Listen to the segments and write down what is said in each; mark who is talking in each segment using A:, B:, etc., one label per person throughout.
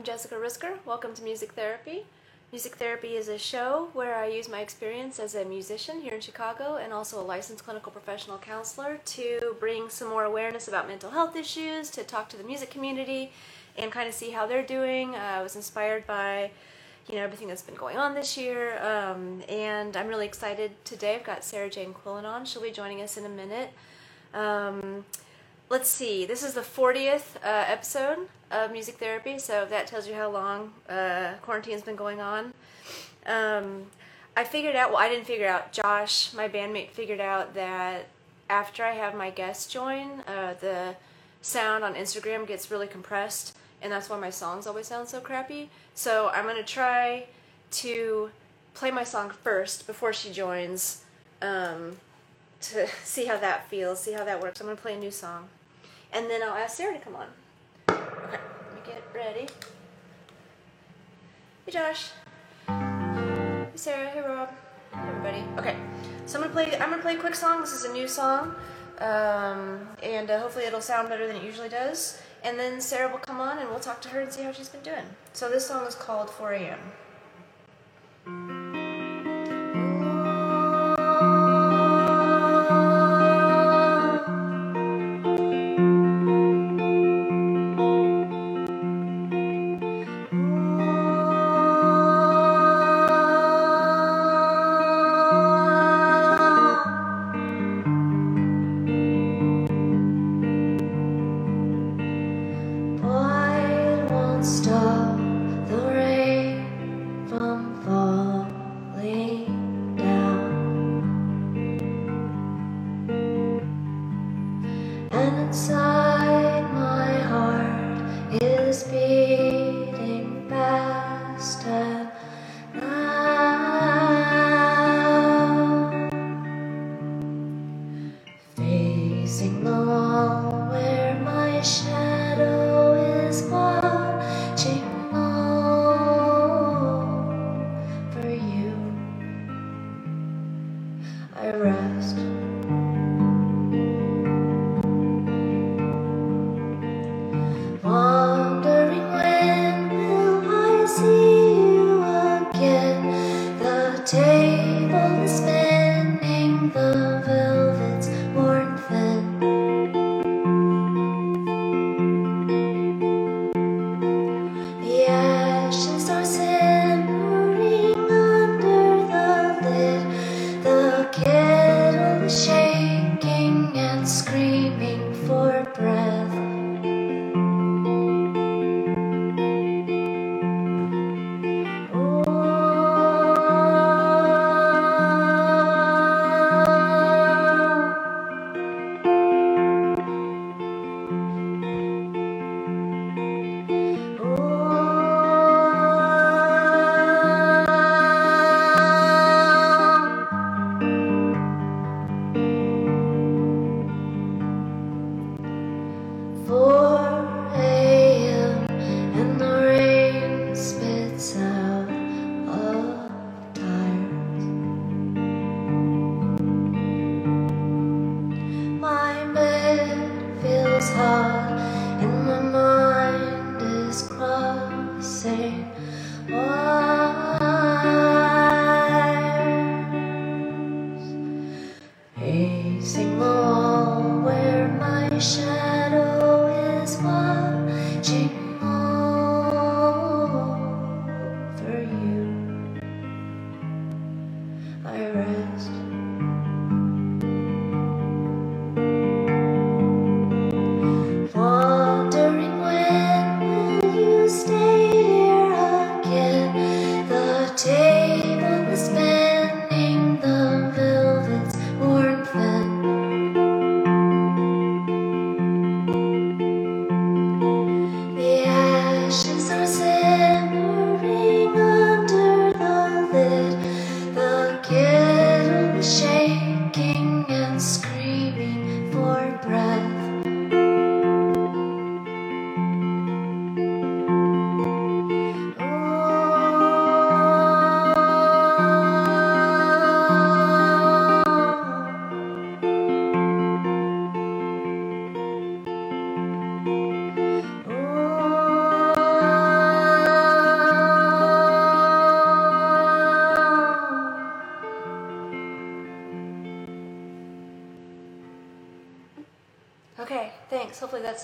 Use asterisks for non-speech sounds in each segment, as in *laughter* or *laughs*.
A: I'm Jessica Risker. Welcome to Music Therapy. Music Therapy is a show where I use my experience as a musician here in Chicago and also a licensed clinical professional counselor to bring some more awareness about mental health issues, to talk to the music community, and kind of see how they're doing. Uh, I was inspired by you know everything that's been going on this year, um, and I'm really excited today. I've got Sarah Jane Quillen on. She'll be joining us in a minute. Um, let's see, this is the 40th uh, episode of music therapy, so that tells you how long uh, quarantine's been going on. Um, I figured out, well, I didn't figure out, Josh, my bandmate, figured out that after I have my guests join, uh, the sound on Instagram gets really compressed, and that's why my songs always sound so crappy. So I'm to try to play my song first before she joins um, to *laughs* see how that feels, see how that works. I'm to play a new song and then I'll ask Sarah to come on. Okay, let me get ready. Hey Josh. Hey Sarah. Hey Rob. Hey everybody. Okay, so I'm gonna play. I'm gonna play a quick song. This is a new song, um, and uh, hopefully it'll sound better than it usually does. And then Sarah will come on, and we'll talk to her and see how she's been doing. So this song is called 4 a.m.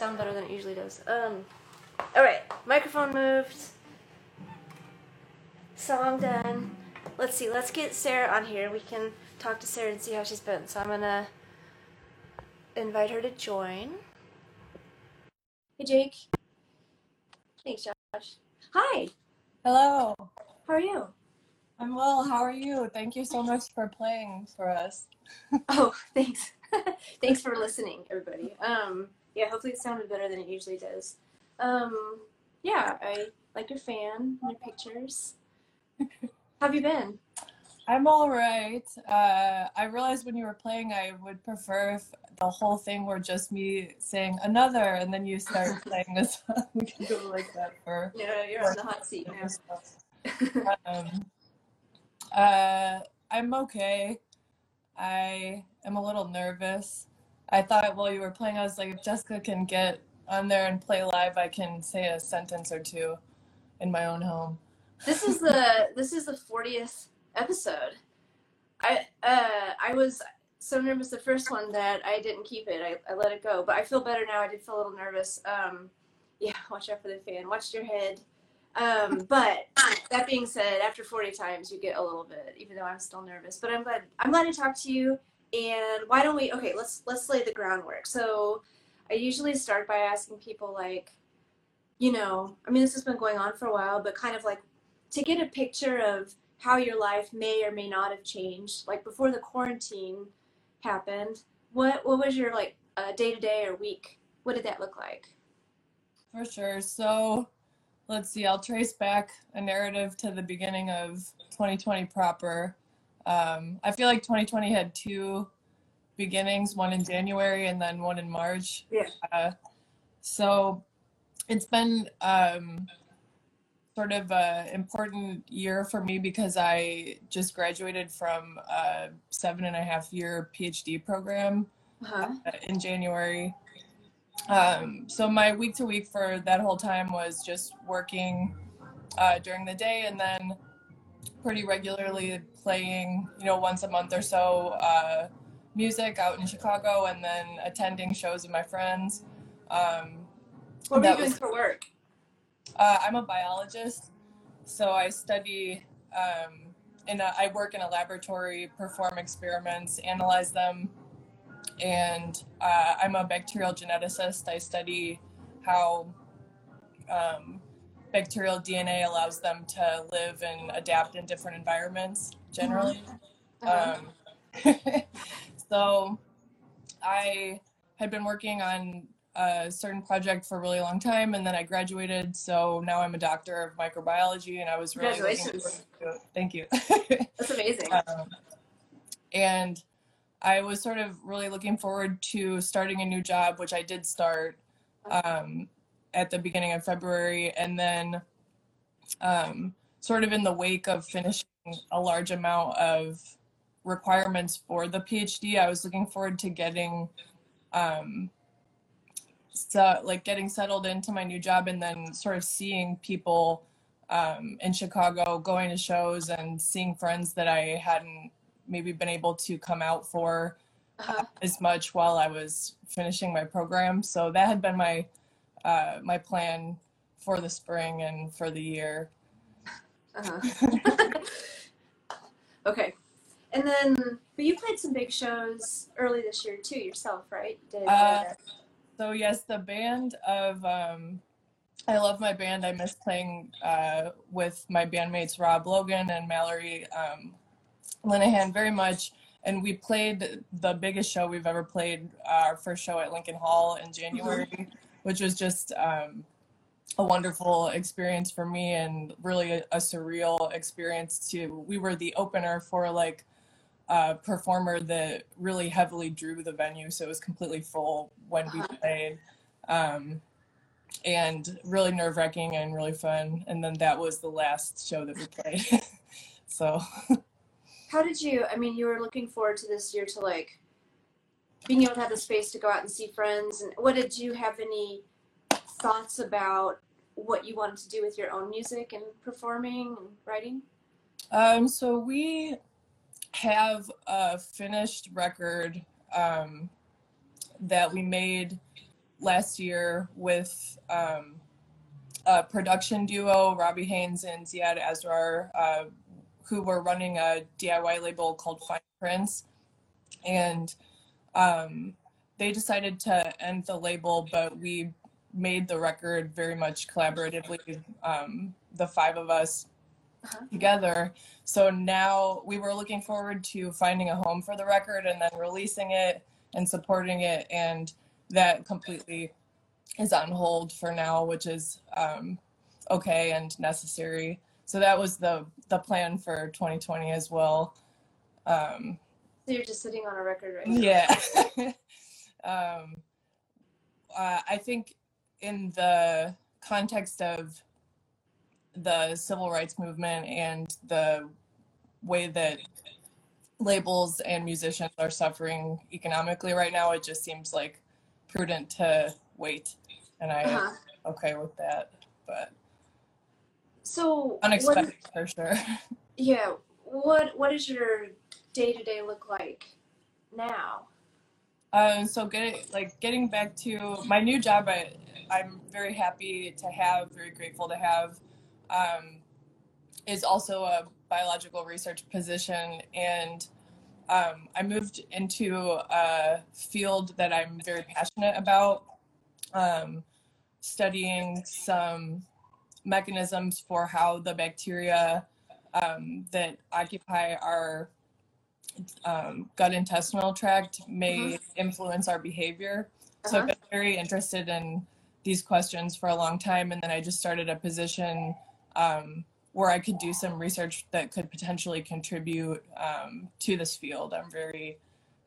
B: thanks. Hopefully that sounds better than it usually does. Um, all right, microphone moved. Song done. Let's see. Let's get Sarah on here. We can talk to Sarah and see how she's been. So I'm gonna invite her to join. Hey, Jake. Thanks, Josh. Hi.
C: Hello.
B: How are you?
C: I'm well. How are you? Thank you so much for playing for us. *laughs*
B: Oh, thanks. *laughs* thanks for listening, everybody. Um, yeah, hopefully it sounded better than it usually does. Um, yeah, I like your fan and your pictures. *laughs* How have you been?
C: I'm all right. Uh, I realized when you were playing, I would prefer if the whole thing were just me saying another, and then you start *laughs* playing this. we can go like that for.
B: Yeah, you're on the hot seat now. *laughs*
C: um, uh, I'm okay. I am a little nervous. I thought while you were playing, I was like, if Jessica can get on there and play live, I can say a sentence or two in my own home.
B: this is the *laughs* this is the 40th episode. I uh I was so nervous the first one that I didn't keep it. I, I let it go, but I feel better now. I did feel a little nervous. Um, yeah, *laughs* watch out for the fan. Watch your head. Um, *laughs* but that being said, after 40 times, you get a little bit, even though I'm still nervous. But I'm glad I'm glad to talk to you. And why don't we? Okay, let's let's lay the groundwork. So, I usually start by asking people like, you know, I mean, this has been going on for a while, but kind of like to get a picture of how your life may or may not have changed. Like before the quarantine happened, what what was your like day to day or week? What did that look like?
C: For sure. So let's see, I'll trace back a narrative to the beginning of 2020 proper. Um, I feel like 2020 had two beginnings, one in January and then one in March.
B: Yeah.
C: Uh, so it's been um, sort of an important year for me because I just graduated from a seven and a half year PhD program
B: Uh-huh.
C: uh, in January. Um, so my week to week for that whole time was just working uh, during the day and then pretty regularly playing, you know, once a month or so uh, music out in Chicago and then attending shows with my friends. Um,
B: What were you doing
C: was-
B: for work?
C: uh, I'm a biologist, so I study. Um, in a, I work in a laboratory, perform experiments, analyze them, and uh, I'm a bacterial geneticist. I study how um, bacterial DNA allows them to live and adapt in different environments. Generally,
B: Uh-huh.
C: um, *laughs* so I had been working on a certain project for a really long time, and then I graduated. So now I'm a doctor of microbiology, and I was really looking
B: Congratulations.
C: forward to- Thank you. *laughs*
B: That's amazing.
C: um, and I was sort of really looking forward to starting a new job, which I did start um, at the beginning of February, and then um, sort of in the wake of finishing a large amount of requirements for the PhD, I was looking forward to getting um, so like getting settled into my new job and then sort of seeing people um, in Chicago, going to shows and seeing friends that I hadn't maybe been able to come out for
B: Uh-huh.
C: as much while I was finishing my program. So that had been my uh, my plan for the spring and for the year.
B: Uh-huh. *laughs* *laughs* okay. And then, but you played some big shows early this year too yourself, right? Did,
C: Uh, So yes, the band of um, I love my band. I miss playing uh, with my bandmates Rob Logan and Mallory um, Linehan very much. And we played the biggest show we've ever played, uh, our first show at Lincoln Hall in January, which was just um, a wonderful experience for me and really a, a surreal experience too. We were the opener for like a performer that really heavily drew the venue, so it was completely full when we
B: Uh-huh.
C: played. Um, and really nerve wracking and really fun. And then that was the last show that we played. *laughs* so
B: How did you? I mean, you were looking forward to this year to like being able to have the space to go out and see friends. And what did you have any thoughts about what you wanted to do with your own music and performing and writing?
C: Um, so we have a finished record um, that we made last year with um, a production duo, Robbie Haynes and Ziad Asrar, uh, who were running a DIY label called Fine Prints. And um, they decided to end the label, but we made the record very much collaboratively, um, the five of us
B: Uh-huh.
C: together. So now we were looking forward to finding a home for the record and then releasing it and supporting it. And that completely is on hold for now, which is um, okay and necessary. So that was the the plan for 2020 as well. Um,
B: So you're just sitting on a record right now.
C: yeah. *laughs* um, uh, I think in the context of the civil rights movement and the way that labels and musicians are suffering economically right now, it just seems like prudent to wait. And I am
B: Uh-huh.
C: okay with that, but
B: So
C: unexpected
B: What,
C: for sure. *laughs*
B: yeah. What what is your day to day look like now?
C: Um, so getting like getting back to my new job, I I'm very happy to have, very grateful to have, um, is also a biological research position, and um, I moved into a field that I'm very passionate about, um, studying some mechanisms for how the bacteria um, that occupy our um, gut intestinal tract may influence our behavior. So I've
B: Uh-huh.
C: been very interested in these questions for a long time, and then I just started a position um, where I could do some research that could potentially contribute um, to this field. I'm very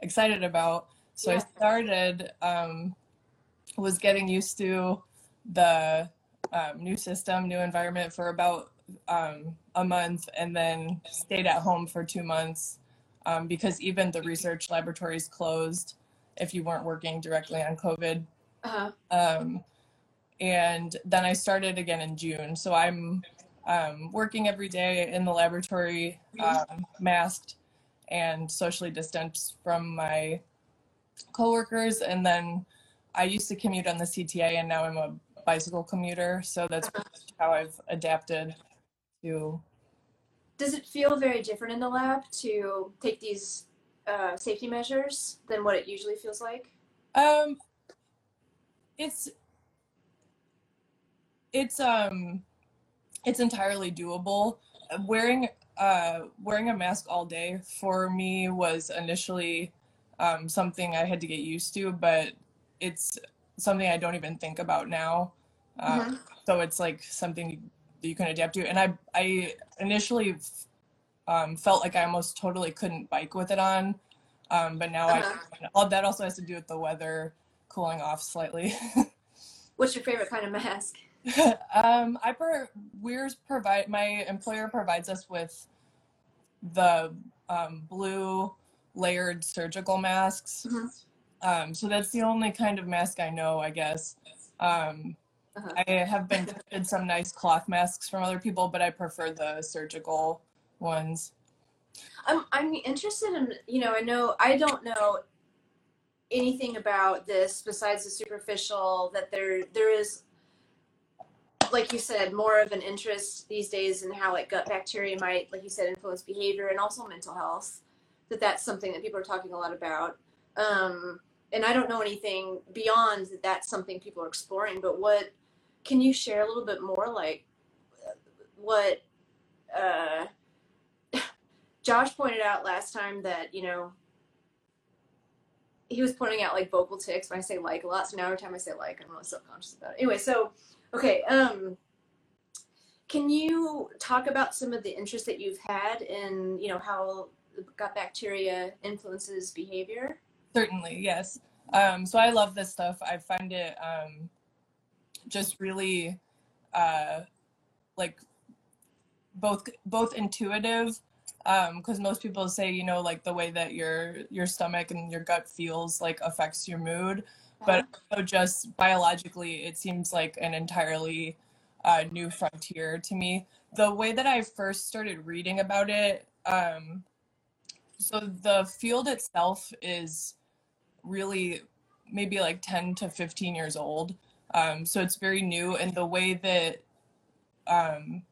C: excited about. So I started um, was getting used to the um, new system, new environment for about um, a month, and then stayed at home for two months um, because even the research laboratories closed if you weren't working directly on COVID.
B: Uh-huh.
C: Um, and then I started again in June. So I'm um, working every day in the laboratory, um, masked and socially distanced from my coworkers. And then I used to commute on the CTA, and now I'm a bicycle commuter. So that's how I've adapted to.
B: Does it feel very different in the lab to take these uh, safety measures than what it usually feels like?
C: Um, it's it's um it's entirely doable. Wearing uh wearing a mask all day for me was initially um something I had to get used to, but it's something I don't even think about now. Um,
B: Mhm.
C: So it's like something that you can adapt to. And I I initially um, felt like I almost totally couldn't bike with it on, um, but now
B: Uh-huh.
C: I all that also has to do with the weather cooling off slightly. *laughs*
B: What's your favorite kind of mask? *laughs*
C: um, I per Weir's provide my employer provides us with the um, blue layered surgical masks.
B: Mhm.
C: Um, so that's the only kind of mask I know, I guess. Um,
B: Uh-huh.
C: I have been gifted some nice cloth masks from other people, but I prefer the surgical ones.
B: I'm I'm interested in you know I know I don't know anything about this besides the superficial that there there is like you said more of an interest these days in how like gut bacteria might like you said influence behavior and also mental health that that's something that people are talking a lot about um, and I don't know anything beyond that that's something people are exploring but what can you share a little bit more like what uh, *sighs* Josh pointed out last time that, you know, he was pointing out like vocal tics when I say like a lot. So now every time I say like, I'm really self-conscious about it. Anyway, so, okay. Um, can you talk about some of the interest that you've had in, you know, how gut bacteria influences behavior?
C: Certainly, yes. Um, so I love this stuff. I find it um, just really uh, like both both intuitive because most people say you know like the way that your your stomach and your gut feels like affects your mood. But also just biologically it seems like an entirely uh, new frontier to me. The way that i first started reading about it um, so the field itself is really maybe like 10 to 15 years old. Um, so it's very new, and the way that um,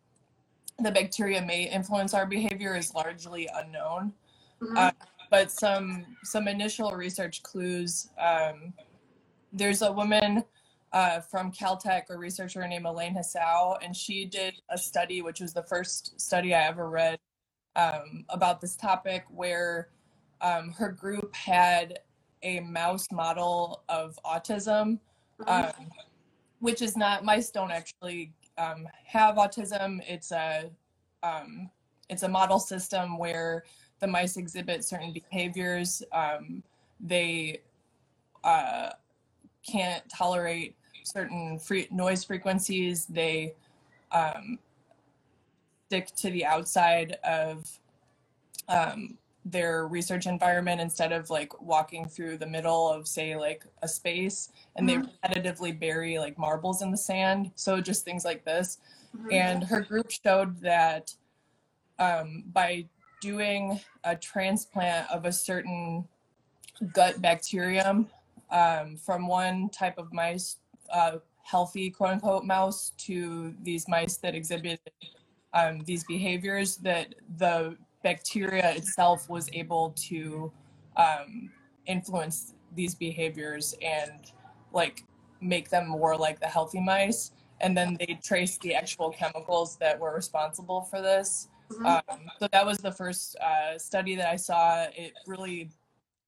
C: the bacteria may influence our behavior is largely unknown.
B: Mhm.
C: Uh, but some some initial research clues. Um, there's a woman uh, from Caltech, a researcher named Elaine Hsiao, and she did a study, which was the first study I ever read um, about this topic, where um, her group had a mouse model of autism. Um, which is not mice don't actually um, have autism. It's a um, it's a model system where the mice exhibit certain behaviors. Um, they uh, can't tolerate certain free noise frequencies. They um, stick to the outside of um, their research environment instead of like walking through the middle of say like a space and
B: Mhm.
C: they repetitively bury like marbles in the sand so just things like this
B: Mhm.
C: and her group showed that um, by doing a transplant of a certain gut bacterium um, from one type of mice, uh, healthy quote unquote mouse, to these mice that exhibited um, these behaviors, that the bacteria itself was able to um, influence these behaviors and like make them more like the healthy mice. And then they traced the actual chemicals that were responsible for this.
B: Mhm.
C: Um, so that was the first uh, study that I saw. It really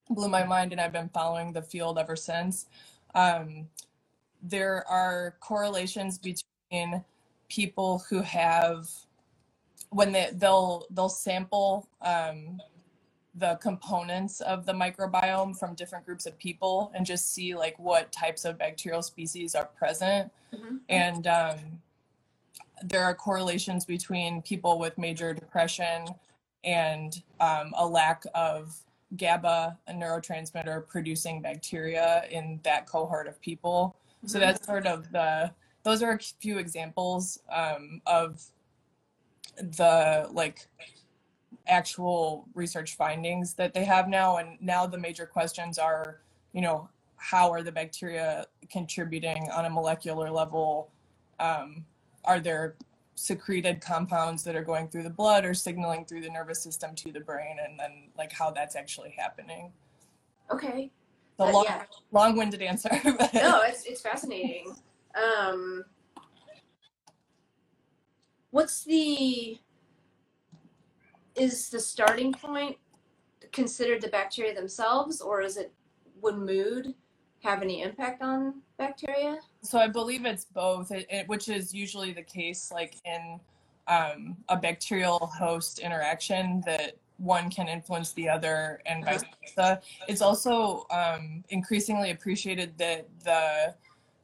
C: blew my mind, and I've been following the field ever since. Um, there are correlations between people who have when they they'll they'll sample um, the components of the microbiome from different groups of people and just see like what types of bacterial species are present
B: Mhm.
C: and um, there are correlations between people with major depression and um, a lack of GABA, a neurotransmitter producing bacteria in that cohort of people. So
B: Mhm.
C: that's sort of the, those are a few examples um, of the like actual research findings that they have now. And now the major questions are, you know, how are the bacteria contributing on a molecular level? Um, are there secreted compounds that are going through the blood or signaling through the nervous system to the brain and then like how that's actually happening
B: Okay.
C: the
B: Uh,
C: long,
B: yeah.
C: long-winded answer *laughs*
B: No, it's it's fascinating. Um, what's the is the starting point considered the bacteria themselves, or is it would mood have any impact on bacteria?
C: so i believe it's both it, it, which is usually the case like in um, a bacterial host interaction that one can influence the other and vice versa it's also um, increasingly appreciated that the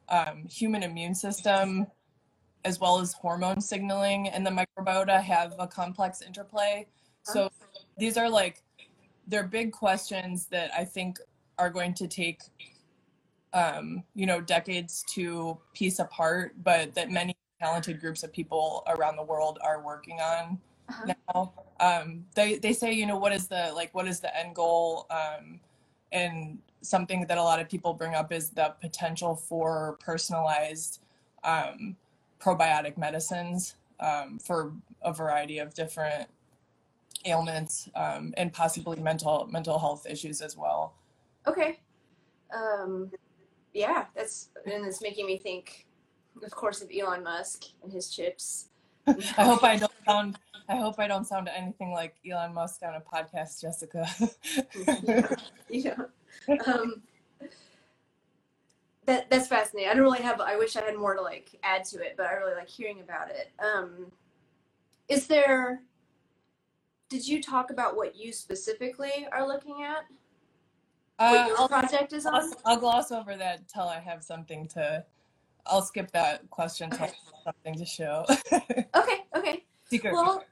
C: um, human immune system as well as hormone signaling and the microbiota have a complex interplay. So these are like they're big questions that i think are going to take um, you know decades to piece apart but that many talented groups of people around the world are working on
B: Uh-huh.
C: now. Um, they they say you know what is the like what is the end goal? Um, and something that a lot of people bring up is the potential for personalized um, probiotic medicines um, for a variety of different ailments um, and possibly mental mental health issues as well
B: Okay. Um, yeah, that's and it's making me think, of course, of Elon Musk and his chips. *laughs*
C: I hope I don't sound. I hope I don't sound anything like Elon Musk on a podcast, Jessica. *laughs* *laughs*
B: yeah. Um, that that's fascinating. I don't really have. I wish I had more to like add to it, but I really like hearing about it. Um, is there? Did you talk about what you specifically are looking at?
C: Uh, I'll,
B: project is on?
C: I'll gloss over that till I have something to. I'll skip that question
B: Okay.
C: have something to show. *laughs*
B: Okay. Okay.
C: Secret.
B: Well,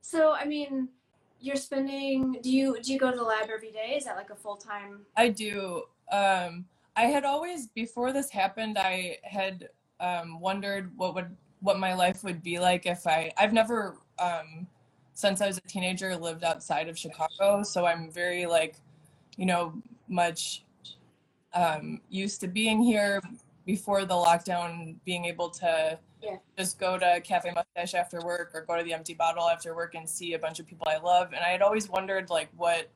B: so I mean, you're spending. Do you do you go to the lab every day? Is that like a full time?
C: I do. Um, I had always before this happened. I had um, wondered what would what my life would be like if I. I've never um, since I was a teenager lived outside of Chicago, so I'm very like, you know, much um, used to being here before the lockdown, being able to
B: Yeah.
C: just go to Cafe Mustache after work or go to the Empty Bottle after work and see a bunch of people I love. And I had always wondered like what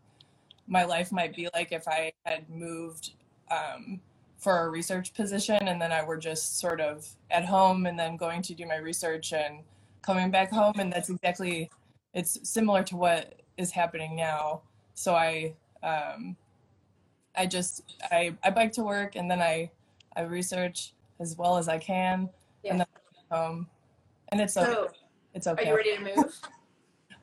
C: my life might be like if I had moved um, for a research position and then I were just sort of at home and then going to do my research and coming back home. And that's exactly, it's similar to what is happening now. So I, um, I just I, I bike to work and then I I research as well as I can
B: Yeah.
C: and then home and it's okay.
B: So,
C: It's
B: are
C: okay.
B: you ready to move? *laughs*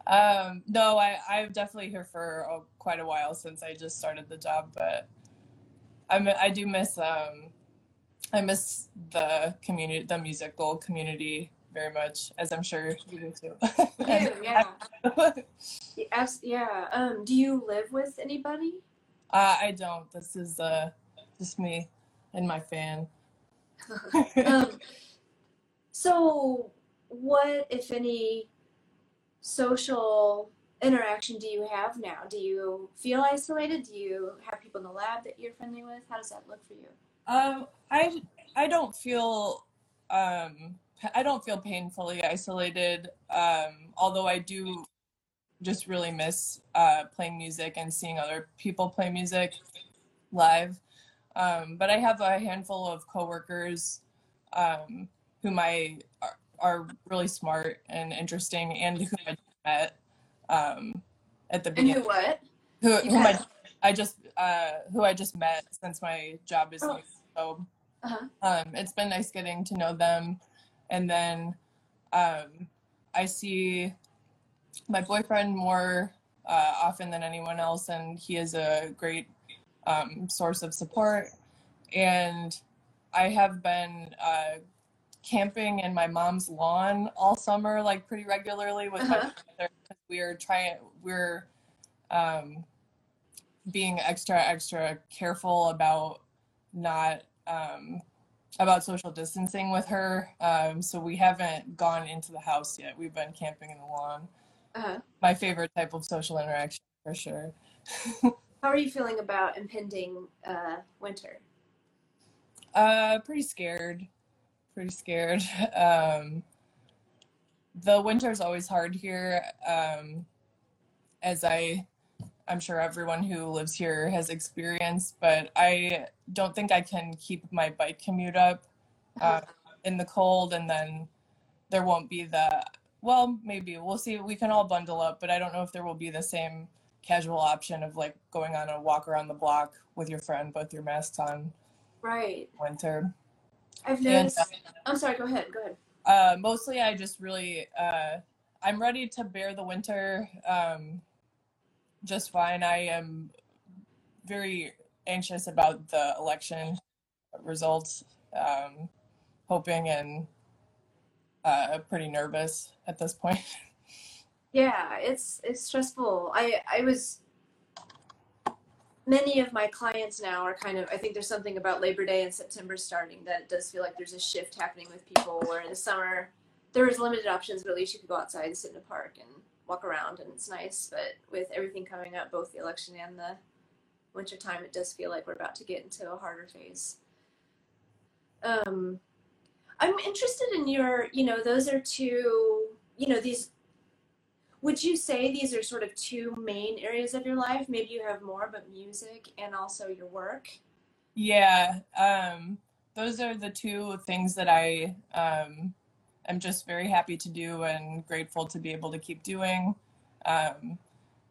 C: Um, no, I I'm definitely here for uh, quite a while since I just started the job, but I'm I do miss um I miss the community, the musical community very much, as I'm sure you do too. *laughs*
B: yeah, yeah. *laughs* Yeah, yeah. Um, do you live with anybody?
C: uh, I don't. This is uh just me and my fan. *laughs*
B: um, so, what, if any, social interaction do you have now? Do you feel isolated? Do you have people in the lab that you're friendly with? How does that look for you?
C: Um, I I don't feel um I don't feel painfully isolated. Um, although I do just really miss uh, playing music and seeing other people play music live. Um, but I have a handful of coworkers um, whom I are, are really smart and interesting, and who I met um, at the
B: And
C: beginning.
B: who what?
C: Who, whom I? I just uh, who I just met since my job is
B: Oh.
C: new. So
B: Uh-huh.
C: um, it's been nice getting to know them, and then um, I see my boyfriend more uh, often than anyone else, and he is a great um, source of support. And I have been uh, camping in my mom's lawn all summer, like pretty regularly with my
B: Uh-huh.
C: brother. We're trying, we're um, being extra, extra careful about not um, about social distancing with her. Um, so we haven't gone into the house yet. We've been camping in the lawn.
B: Uh-huh.
C: My favorite type of social interaction for sure. *laughs*
B: How are you feeling about impending uh, winter?
C: Uh, pretty scared. Pretty scared. *laughs* Um, the winter's always hard here. Um, as I, I'm sure everyone who lives here has experienced, but I don't think I can keep my bike commute up uh, in the cold, and then there won't be the. Well, maybe we'll see. We can all bundle up, but I don't know if there will be the same casual option of like going on a walk around the block with your friend, both your masks on,
B: Right.
C: winter.
B: I've
C: And,
B: noticed. I'm sorry. Go ahead. Go ahead.
C: Uh, mostly, I just really, uh, I'm ready to bear the winter um, just fine. I am very anxious about the election results, um, hoping and uh, pretty nervous at this point. *laughs*
B: Yeah, it's it's stressful. I I was many of my clients now are kind of I think there's something about Labor Day and September starting that it does feel like there's a shift happening with people where in the summer there was limited options, but at least you could go outside and sit in a park and walk around and it's nice. But with everything coming up, both the election and the winter time, it does feel like we're about to get into a harder phase. Um I'm interested in your, you know, those are two, you know, these would you say these are sort of two main areas of your life? Maybe you have more, but music and also your work.
C: Yeah, um, those are the two things that I um, am just very happy to do and grateful to be able to keep doing. Um,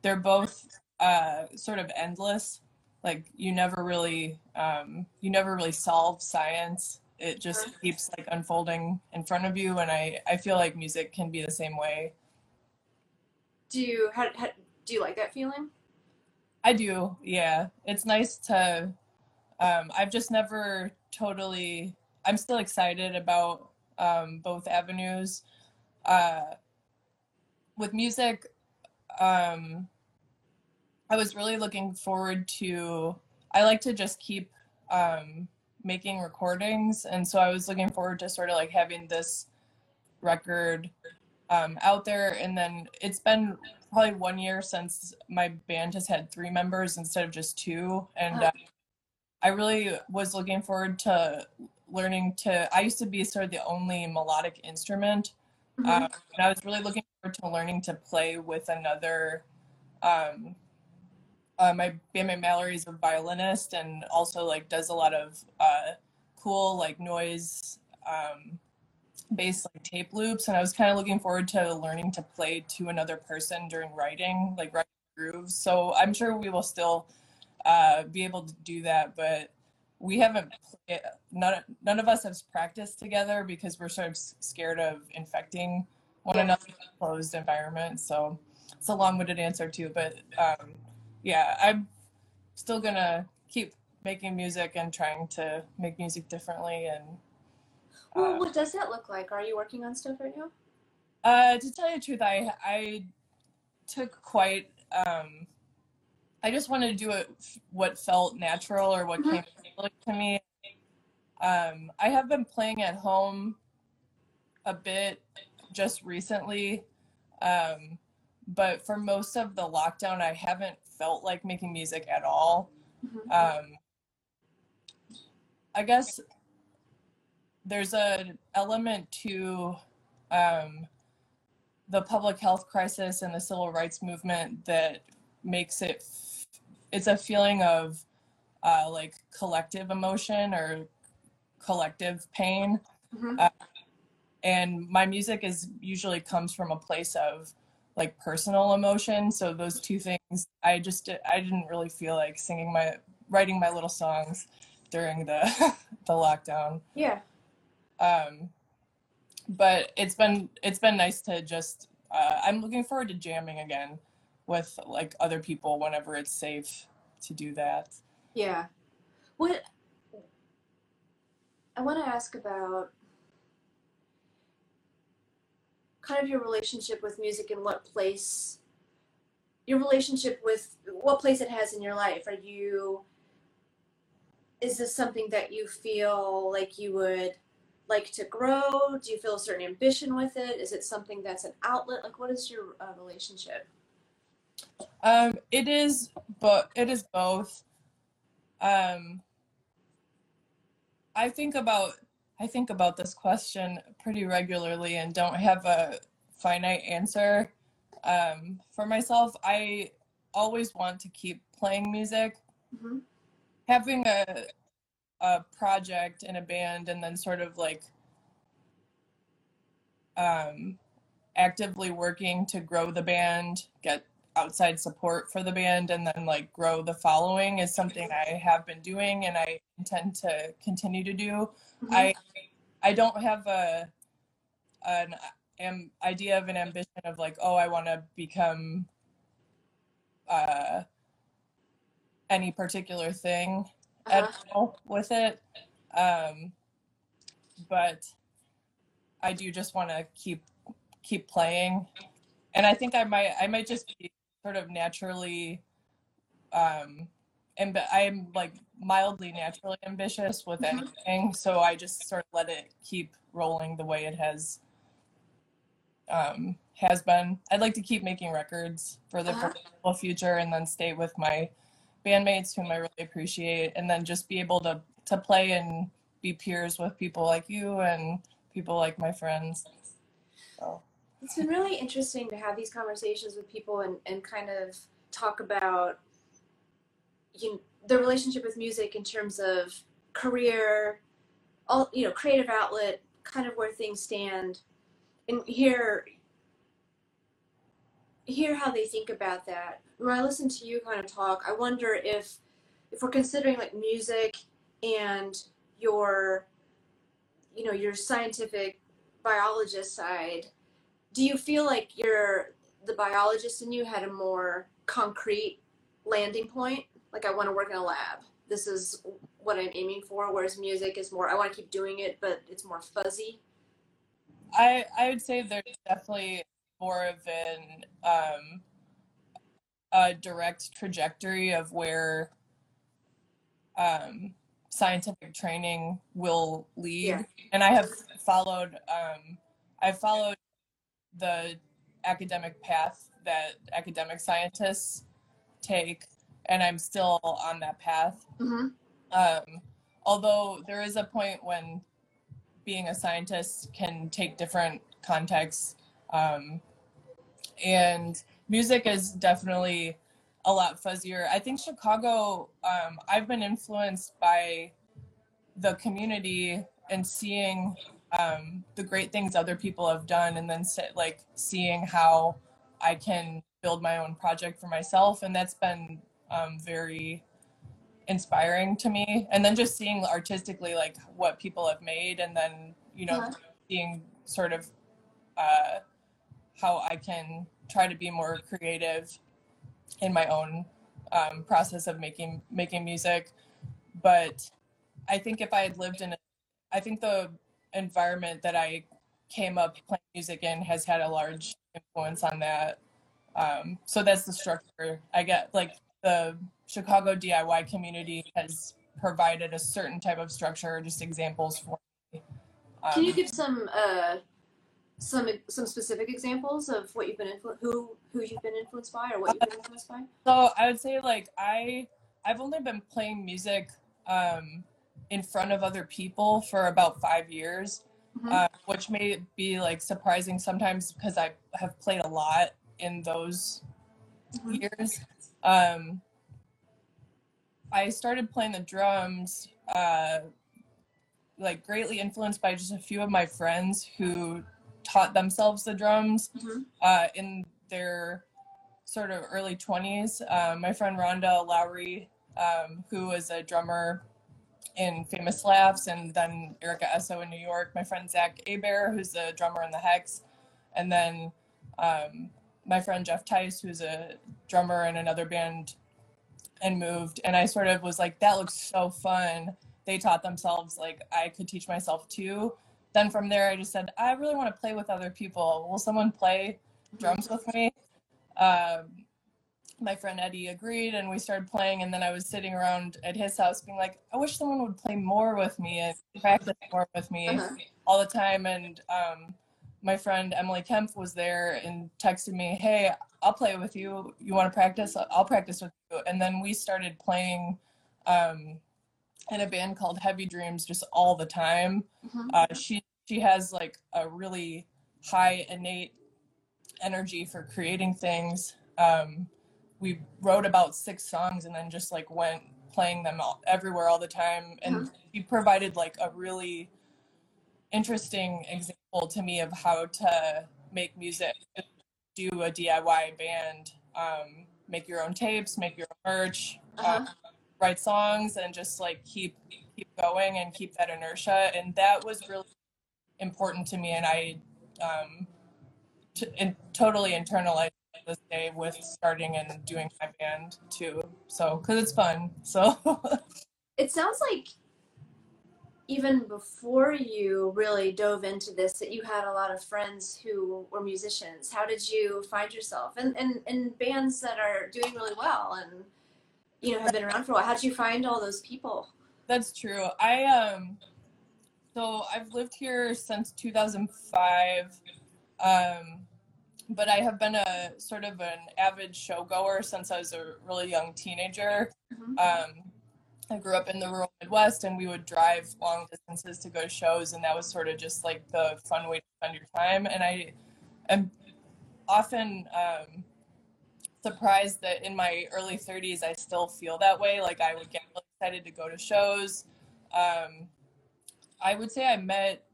C: they're both uh, sort of endless. Like you never really, um, you never really solve science. It just
B: Uh-huh.
C: keeps like unfolding in front of you, and I I feel like music can be the same way.
B: Do you how, how, do you like that feeling?
C: I do, yeah. It's nice to. Um, I've just never totally. I'm still excited about um, both avenues. Uh, with music, um, I was really looking forward to. I like to just keep um, making recordings, and so I was looking forward to sort of like having this record um, out there. And then it's been probably one year since my band has had three members instead of just two. And uh, I really was looking forward to learning to. I used to be sort of the only melodic instrument,
B: Mhm.
C: um, and I was really looking forward to learning to play with another. Um, uh, my bandmate Mallory is a violinist and also like does a lot of uh, cool like noise um, based like tape loops, and I was kind of looking forward to learning to play to another person during writing, like writing grooves. So I'm sure we will still uh, be able to do that, but we haven't. None none of us have practiced together because we're sort of scared of infecting one
B: Yeah.
C: another in a closed environment. So it's a long-winded answer too, but um, yeah, I'm still gonna keep making music and trying to make music differently and
B: Well,
C: uh,
B: what does that look like? Are you working on stuff right now?
C: Uh, to tell you the truth, I I took quite. Um, I just wanted to do it what felt natural or what
B: Mhm.
C: came to me. Um, I have been playing at home a bit just recently, um, but for most of the lockdown, I haven't felt like making music at all.
B: Mhm.
C: Um, I guess there's an element to um, the public health crisis and the civil rights movement that makes it it's a feeling of uh, like collective emotion or collective pain
B: Mhm.
C: and my music is usually comes from a place of like personal emotion so those two things i just i didn't really feel like singing my writing my little songs during the *laughs* the lockdown
B: Yeah.
C: Um but it's been it's been nice to just uh, i'm looking forward to jamming again with like other people whenever it's safe to do that
B: Yeah. What I want to ask about kind of your relationship with music and what place your relationship with what place it has in your life. Are you is this something that you feel like you would like to grow? Do you feel a certain ambition with it? Is it something that's an outlet? Like what is your uh, relationship?
C: um it is but it is both um i think about i think about this question pretty regularly and don't have a finite answer um for myself i always want to keep playing music
B: Mhm.
C: having a a project in a band and then sort of like um actively working to grow the band get outside support for the band and then like grow the following is something i have been doing and i intend to continue to do
B: Mhm.
C: i i don't have a an am idea of an ambition of like oh i want to become uh any particular thing
B: Uh-huh.
C: at all with it. Um, but I do just want to keep keep playing, and I think I might I might just be sort of naturally, um, and I'm like mildly naturally ambitious with
B: Mhm.
C: anything, so I just sort of let it keep rolling the way it has um, has been. I'd like to keep making records for the
B: Uh-huh.
C: foreseeable future, and then stay with my bandmates whom I really appreciate, and then just be able to to play and be peers with people like you and people like my friends. So
B: It's been really interesting to have these conversations with people and, and kind of talk about you know, the relationship with music in terms of career, all you know, creative outlet, kind of where things stand, and hear hear how they think about that. When I listen to you kind of talk, I wonder if if we're considering like music and your you know your scientific biologist side do you feel like you're the biologist in you had a more concrete landing point? Like i want to work in a lab. This is what i'm aiming for whereas music is more i want to keep doing it but it's more fuzzy.
C: I I would say there's definitely more of an um, a direct trajectory of where um, scientific training will lead,
B: Yeah.
C: and I have followed um, I've followed the academic path that academic scientists take, and I'm still on that path.
B: mm-hmm.
C: Um, although there is a point when being a scientist can take different contexts. Um, and music is definitely a lot fuzzier. I think Chicago, um, I've been influenced by the community and seeing um, the great things other people have done, and then like seeing how I can build my own project for myself. And that's been um, very inspiring to me. And then just seeing artistically like what people have made, and then, you know, uh-huh. seeing sort of uh, how I can try to be more creative in my own um, process of making making music. But I think if I had lived in, a, I think the environment that I came up playing music in has had a large influence on that. Um, so that's the structure I get. Like the Chicago DIY community has provided a certain type of structure, just examples for me.
B: Um, Can you give some uh, some some specific examples of what you've been influ- who who you've been influenced by or what you've been influenced by?
C: So I would say like I I've only been playing music um, in front of other people for about five years, mm-hmm. uh, which may be like surprising sometimes because I have played a lot in those mm-hmm. years. Um, I started playing the drums, uh, like greatly influenced by just a few of my friends who taught themselves the drums mm-hmm. uh, in their sort of early 20s. Uh, my friend Rhonda Lowry, um, who was a drummer in Famous Laughs, and then Erica Esso in New York. My friend Zach Abear, who's a drummer in the Hex, and then um, my friend Jeff Tice, who's a drummer in another band and moved. And I sort of was like, that looks so fun. They taught themselves, like, I could teach myself too then from there, I just said, I really want to play with other people. Will someone play drums with me? Um, my friend Eddie agreed, and we started playing. And then I was sitting around at his house, being like, I wish someone would play more with me and practice more with me uh-huh. all the time. And um, my friend Emily Kemp was there and texted me, Hey, I'll play with you. You want to practice? I'll practice with you. And then we started playing. Um, in a band called Heavy Dreams just all the time. Mm-hmm. Uh, she she has like a really high innate energy for creating things. Um, we wrote about six songs and then just like went playing them all, everywhere all the time. And mm-hmm. she provided like a really interesting example to me of how to make music, do a DIY band, um, make your own tapes, make your own merch. Uh-huh. Uh, write songs and just like keep keep going and keep that inertia. And that was really important to me. And i um t- and totally internalized this day with starting and doing my band too. So because it's fun. So *laughs*
B: it sounds like even before you really dove into this that you had a lot of friends who were musicians. How did you find yourself? And and, and bands that are doing really well and you know have been around for a while. How'd you find all those people?
C: That's true. I um so I've lived here since 2005. Um but I have been a sort of an avid showgoer since I was a really young teenager. Mm-hmm. Um, I grew up in the rural Midwest, and we would drive long distances to go to shows, and that was sort of just like the fun way to spend your time. And I am often um, surprised that in my early 30s I still feel that way. Like I would get excited to go to shows. Um, I would say I met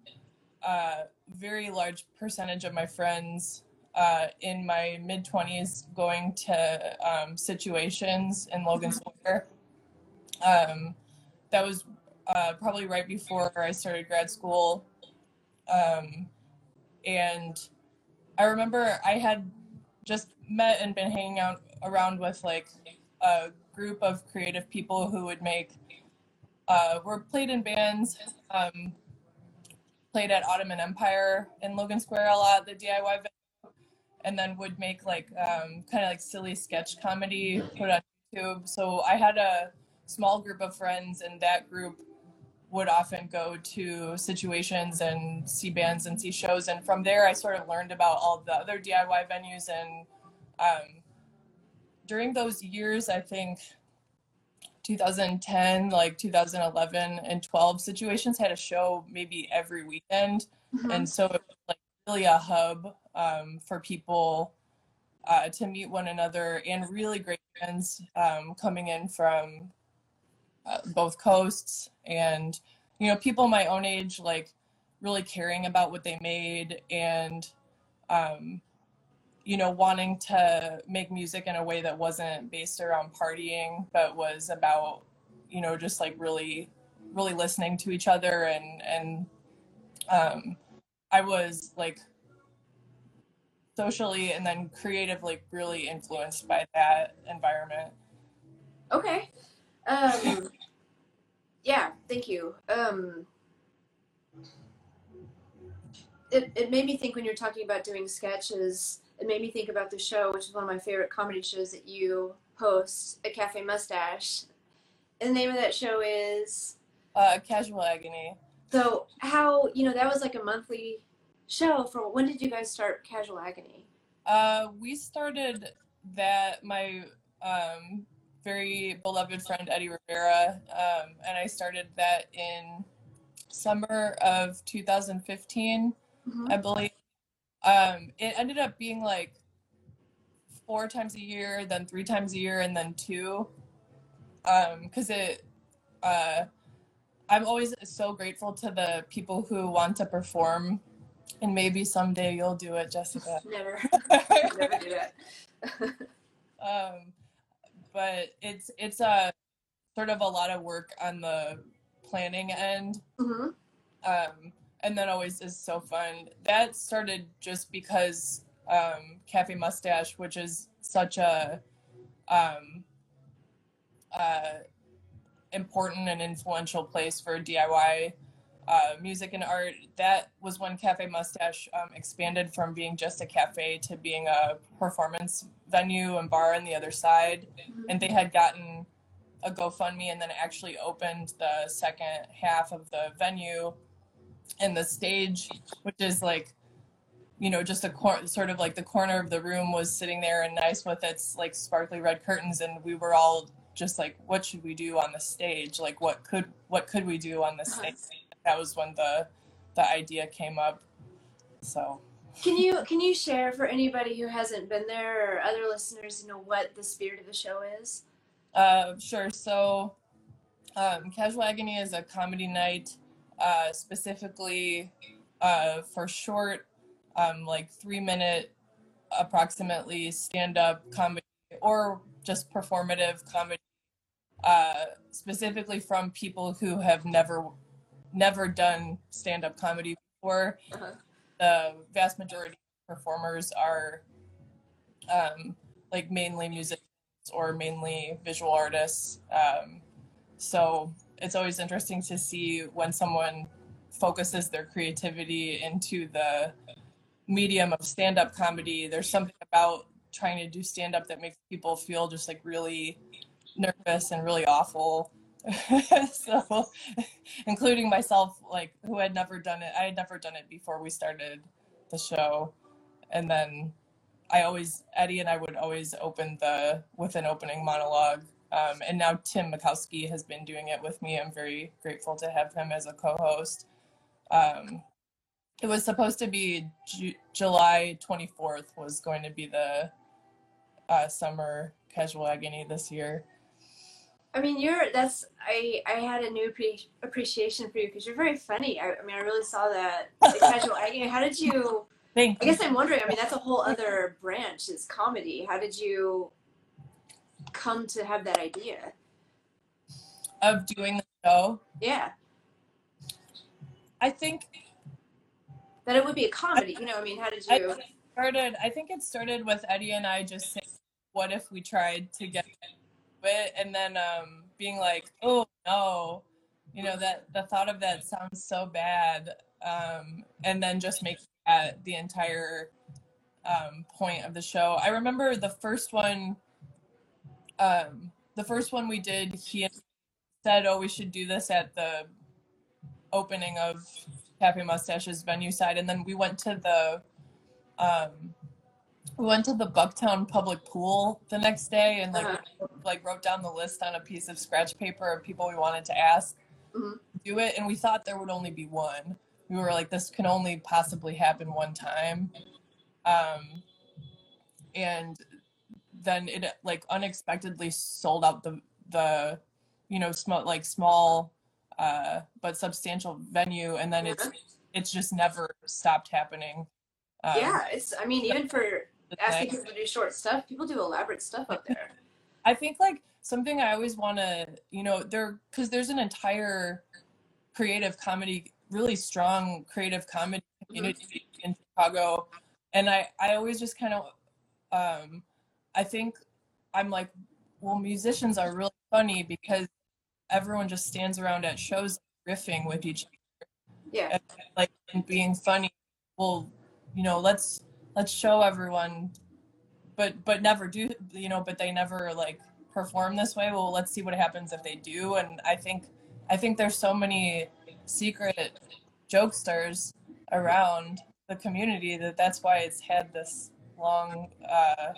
C: a very large percentage of my friends uh, in my mid 20s going to um, situations in Logan mm-hmm. Square. Um, that was uh, probably right before I started grad school. Um, and I remember I had just met and been hanging out around with like a group of creative people who would make uh, were played in bands um, played at ottoman empire in logan square a lot the diy venue, and then would make like um, kind of like silly sketch comedy put on youtube. So i had a small group of friends and that group would often go to situations and see bands and see shows. And from there i sort of learned about all the other diy venues and um, during those years, I think 2010, like 2011 and 12 situations had a show maybe every weekend. Mm-hmm. And so it was like really a hub um, for people uh, to meet one another and really great friends um, coming in from uh, both coasts and, you know, people my own age, like really caring about what they made and, um, you know, wanting to make music in a way that wasn't based around partying, but was about, you know, just like really, really listening to each other. And, and, um, I was like socially and then creatively really influenced by that environment.
B: Okay. Um, yeah, thank you. Um, it, it made me think when you're talking about doing sketches it made me think about the show, which is one of my favorite comedy shows that you host at Cafe Mustache. And the name of that show is
C: uh, Casual Agony.
B: So how you know that was like a monthly show for when did you guys start Casual Agony?
C: Uh, we started that my um, very beloved friend Eddie Rivera um, and I started that in summer of 2015, mm-hmm. I believe. Um, it ended up being like four times a year, then three times a year, and then two. Because um, it, uh, I'm always so grateful to the people who want to perform, and maybe someday you'll do it, Jessica. *laughs*
B: Never, *laughs* never do that. *laughs*
C: um, but it's it's a sort of a lot of work on the planning end. Mm-hmm. Um, and then always is so fun. That started just because um, Cafe Mustache, which is such a um, uh, important and influential place for DIY uh, music and art. That was when Cafe Mustache um, expanded from being just a cafe to being a performance venue and bar on the other side. Mm-hmm. And they had gotten a GoFundMe and then actually opened the second half of the venue and the stage, which is like, you know, just a cor- sort of like the corner of the room was sitting there and nice with its like sparkly red curtains, and we were all just like, what should we do on the stage? Like, what could what could we do on the stage? That was when the the idea came up. So.
B: Can you can you share for anybody who hasn't been there or other listeners, you know, what the spirit of the show is?
C: Uh, sure. So, um, Casual Agony is a comedy night uh, specifically uh, for short, um, like three minute, approximately stand up comedy or just performative comedy, uh, specifically from people who have never never done stand up comedy before. Uh-huh. The vast majority of performers are um, like mainly musicians or mainly visual artists. Um, so it's always interesting to see when someone focuses their creativity into the medium of stand-up comedy there's something about trying to do stand-up that makes people feel just like really nervous and really awful. *laughs* So including myself like who had never done it i had never done it before we started the show. And then i always eddie and i would always open the with an opening monologue um, and now Tim Mikowski has been doing it with me. I'm very grateful to have him as a co-host. Um, it was supposed to be Ju- July 24th was going to be the uh, summer casual agony this year.
B: I mean, you're that's I I had a new pre- appreciation for you because you're very funny. I, I, mean, I really saw that *laughs* casual agony. How did you?
C: Thank
B: I guess I'm wondering. I mean, that's a whole other branch is comedy. How did you come to have that idea?
C: Of doing the show?
B: Yeah.
C: I think
B: that it would be a comedy. You know, I mean, how did you?
C: I started. I think it started with Eddie and I just saying, "What if we tried to get it?" And then um, being like, "Oh no," you know that the thought of that sounds so bad. Um, and then just make that the entire um, point of the show. I remember the first one um, the first one we did, he said, "Oh, we should do this at the opening of Happy Mustache's venue side," and then we went to the um, we went to the Bucktown public pool the next day and like
B: Uh-huh.
C: like wrote down the list on a piece of scratch paper of people we wanted to ask
B: Mhm.
C: do it and we thought there would only be one we were like this can only possibly happen one time um and then it like unexpectedly sold out the the you know small like small uh but substantial venue and then it's it's just never stopped happening um,
B: yeah, it's. I mean, even for asking people to do short stuff, people do elaborate stuff up there. *laughs*
C: I think like something I always want to, you know, there because there's an entire creative comedy, really strong creative comedy community in Chicago, and I I always just kind of, um, I think I'm like, well, musicians are really funny because everyone just stands around at shows riffing with each other.
B: Yeah.
C: like and being funny. Well, you know, let's let's show everyone, but but never do you know? But they never like perform this way. Well, let's see what happens if they do. And I think I think there's so many secret jokesters around the community that that's why it's had this long uh,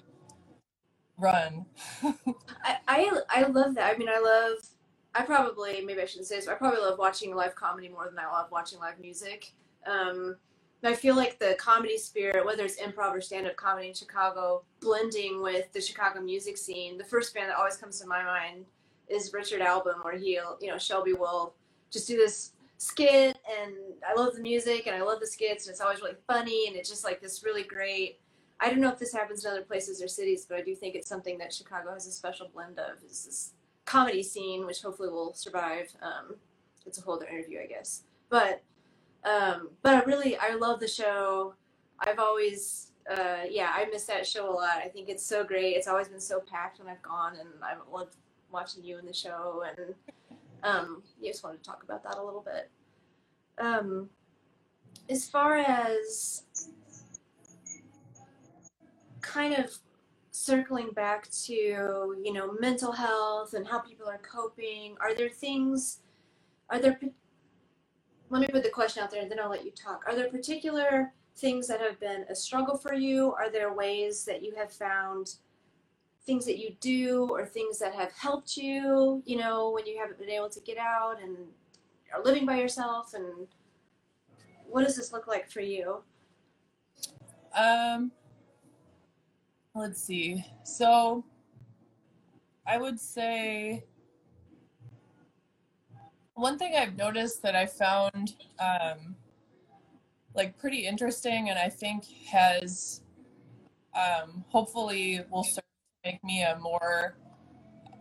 C: run.
B: I, I I love that. I mean, I love. I probably maybe I shouldn't say this, but I probably love watching live comedy more than I love watching live music. Um, I feel like the comedy spirit, whether it's improv or stand-up comedy in Chicago, blending with the Chicago music scene. The first band that always comes to my mind is Richard Album, where he'll, you know, Shelby will just do this skit, and I love the music and I love the skits, and it's always really funny, and it's just like this really great. I don't know if this happens in other places or cities, but I do think it's something that Chicago has a special blend of. Is this comedy scene, which hopefully will survive. Um, it's a whole other interview, I guess. But um, but I really I love the show. I've always uh, yeah I miss that show a lot. I think it's so great. It's always been so packed when I've gone, and I've loved watching you in the show. And um, yeah, just wanted to talk about that a little bit. Um, as far as kind of circling back to you know mental health and how people are coping are there things are there let me put the question out there and then i'll let you talk. Are there particular things that have been a struggle for you? Are there ways that you have found things that you do or things that have helped you you know when you haven't been able to get out and are living by yourself? And what does this look like for you?
C: Um, let's see. So, I would say one thing I've noticed that I found um, like pretty interesting, and I think has um, hopefully will serve to make me a more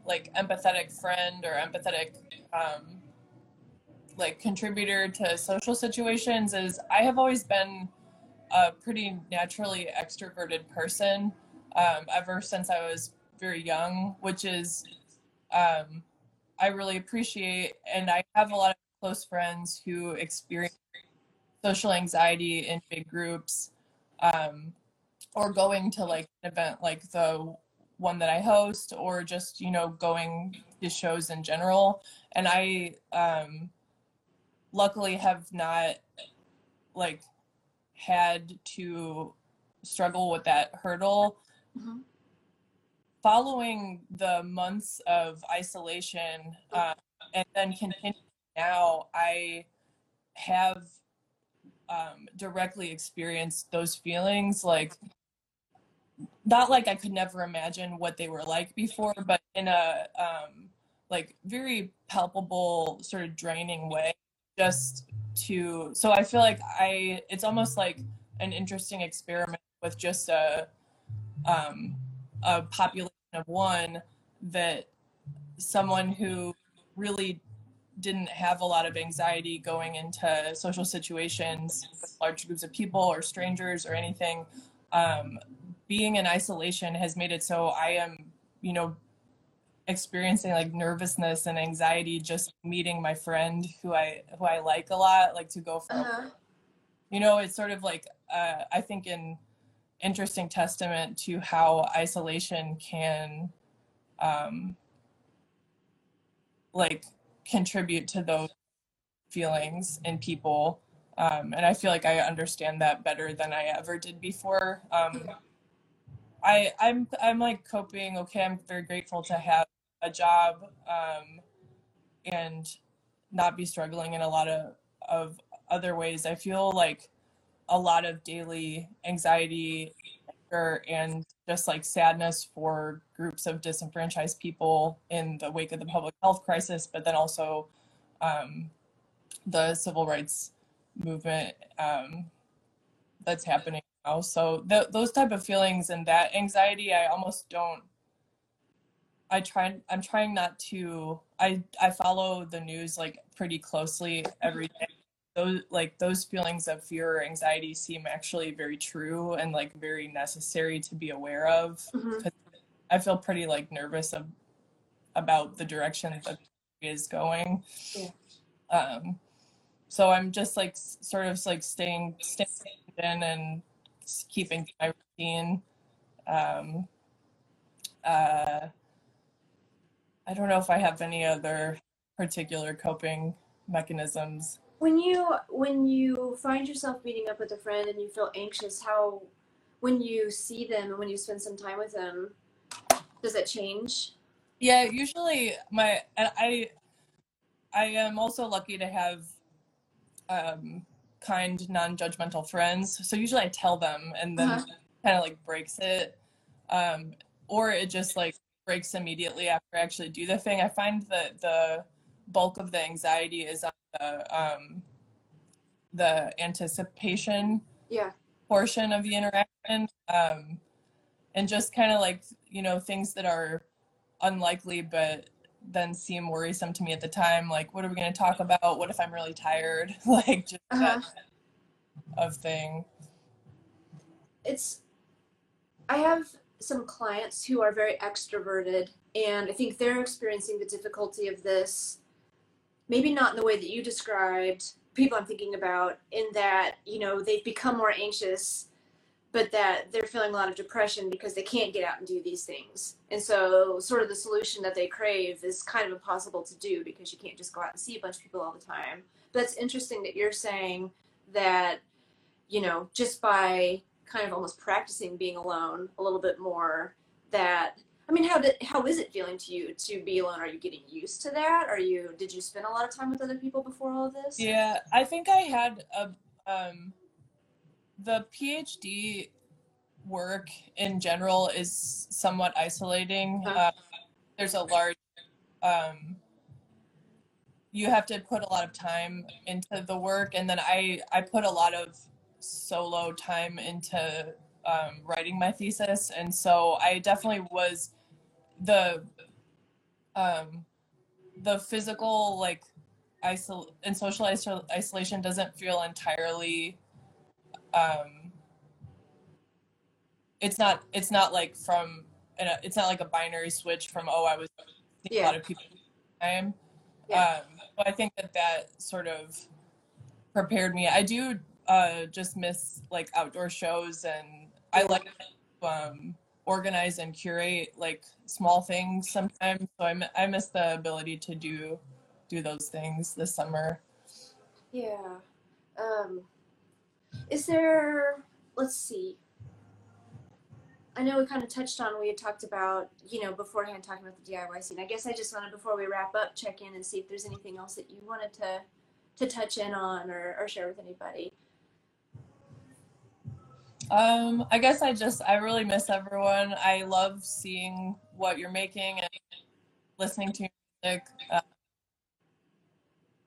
C: like empathetic friend or empathetic um, like contributor to social situations is I have always been a pretty naturally extroverted person um, ever since I was very young, which is um, I really appreciate, and I have a lot of close friends who experience social anxiety in big groups, um, or going to like an event like the one that I host, or just you know going to shows in general. And I um, luckily have not like had to struggle with that hurdle
B: Mhm.
C: following the months of isolation uh, and then continuing now i have um, directly experienced those feelings like not like i could never imagine what they were like before but in a um, like very palpable sort of draining way just to so i feel like i it's almost like an interesting experiment with just a um, a population of one that someone who really didn't have a lot of anxiety going into social situations with large groups of people or strangers or anything um, being in isolation has made it so i am you know experiencing like nervousness and anxiety just meeting my friend who i who i like a lot like to go for
B: uh-huh.
C: you know it's sort of like uh, i think an interesting testament to how isolation can um, like contribute to those feelings in people um, and i feel like i understand that better than i ever did before um, I I'm I'm like coping okay. I'm very grateful to have a job um, and not be struggling in a lot of of other ways. I feel like a lot of daily anxiety and just like sadness for groups of disenfranchised people in the wake of the public health crisis, but then also um, the civil rights movement um, that's happening now. So th- those type of feelings and that anxiety, I almost don't. I try. I'm trying not to. I I follow the news like pretty closely every day. Those like those feelings of fear or anxiety seem actually very true and like very necessary to be aware of.
B: Mhm.
C: I feel pretty like nervous of, about the direction that is going.
B: Yeah.
C: Um, so I'm just like sort of like staying staying in and keeping my routine. Um, uh, I don't know if I have any other particular coping mechanisms.
B: When you when you find yourself meeting up with a friend and you feel anxious, how when you see them and when you spend some time with them, does it change?
C: Yeah, usually my and I I am also lucky to have um, kind, non-judgmental friends. So usually I tell them, and then
B: Uh-huh.
C: kind of like breaks it, um, or it just like breaks immediately after I actually do the thing. I find that the bulk of the anxiety is on the um, the anticipation
B: Yeah.
C: portion of the interaction, um, and just kind of like you know things that are unlikely but then seem worrisome to me at the time like what are we going to talk about what if i'm really tired *laughs* like just
B: Uh-huh.
C: that of thing
B: it's i have some clients who are very extroverted and i think they're experiencing the difficulty of this maybe not in the way that you described people i'm thinking about in that you know they've become more anxious but that they're feeling a lot of depression because they can't get out and do these things. And so sort of the solution that they crave is kind of impossible to do because you can't just go out and see a bunch of people all the time. But it's interesting that you're saying that you know, just by kind of almost practicing being alone a little bit more that I mean, how did how is it feeling to you to be alone? Are you getting used to that? Are you did you spend a lot of time with other people before all of this?
C: yeah i think i had a um the phd work in general is somewhat isolating
B: Huh.
C: uh, there's a large um you have to put a lot of time into the work and then i i put a lot of solo time into um, writing my thesis. And so i definitely was the um the physical like isol and social isol- isolation doesn't feel entirely um it's not it's not like from it's not like a binary switch from oh i was seeing a lot of people time.
B: Yeah.
C: um but i think that that sort of prepared me. I do uh just miss like outdoor shows and i like to um organize and curate like small things sometimes so i, I miss the ability to do do those things this summer
B: Yeah. Um, is there, let's see. I know we kind of touched on, we had talked about, you know, beforehand talking about the DIY scene. I guess I just wanted, before we wrap up, check in and see if there's anything else that you wanted to, to touch in on or, or share with anybody.
C: Um, I guess I just I really miss everyone. I love seeing what you're making and listening to your music. Uh,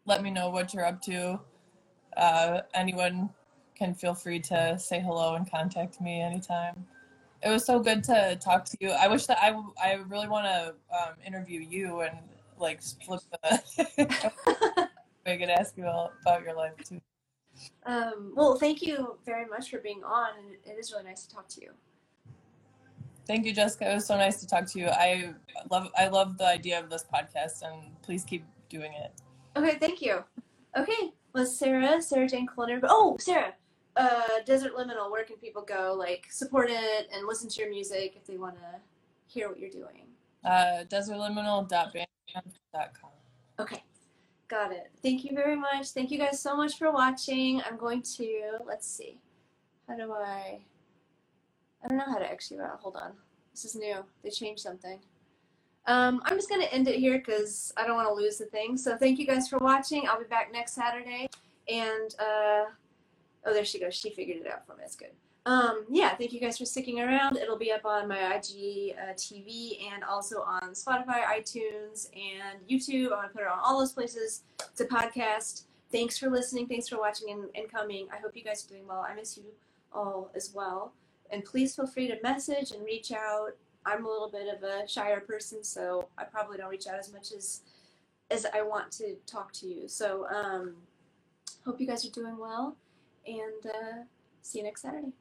C: let me know what you're up to. Uh, anyone can feel free to say hello and contact me anytime. It was so good to talk to you. I wish that I I really want to um, interview you and like flip the. *laughs* *laughs* I could ask you all about your life too.
B: Um, well, thank you very much for being on, and it is really nice to talk to you.
C: Thank you, Jessica. It was so nice to talk to you. I love I love the idea of this podcast, and please keep doing it.
B: Okay, thank you. Okay, well, Sarah, Sarah Jane Culinary. Oh, Sarah, uh, Desert Liminal. Where can people go? Like support it and listen to your music if they want to hear what you're doing.
C: Uh, desertliminal.bandcamp.com.
B: Okay, got it. Thank you very much. Thank you guys so much for watching. I'm going to let's see. How do I? I don't know how to X you. Hold on. This is new. They changed something. Um, I'm just going to end it here because I don't want to lose the thing. So thank you guys for watching. I'll be back next Saturday. And, uh, oh, there she goes. She figured it out for me. That's good. Um, yeah, thank you guys for sticking around. It'll be up on my IG uh, TV and also on Spotify, iTunes, and YouTube. I'm going to put it on all those places. It's a podcast. Thanks for listening. Thanks for watching and, and coming. I hope you guys are doing well. I miss you all as well. And please feel free to message and reach out. I'm a little bit of a shyer person, so I probably don't reach out as much as as I want to talk to you. So um, hope you guys are doing well, and uh, see you next Saturday.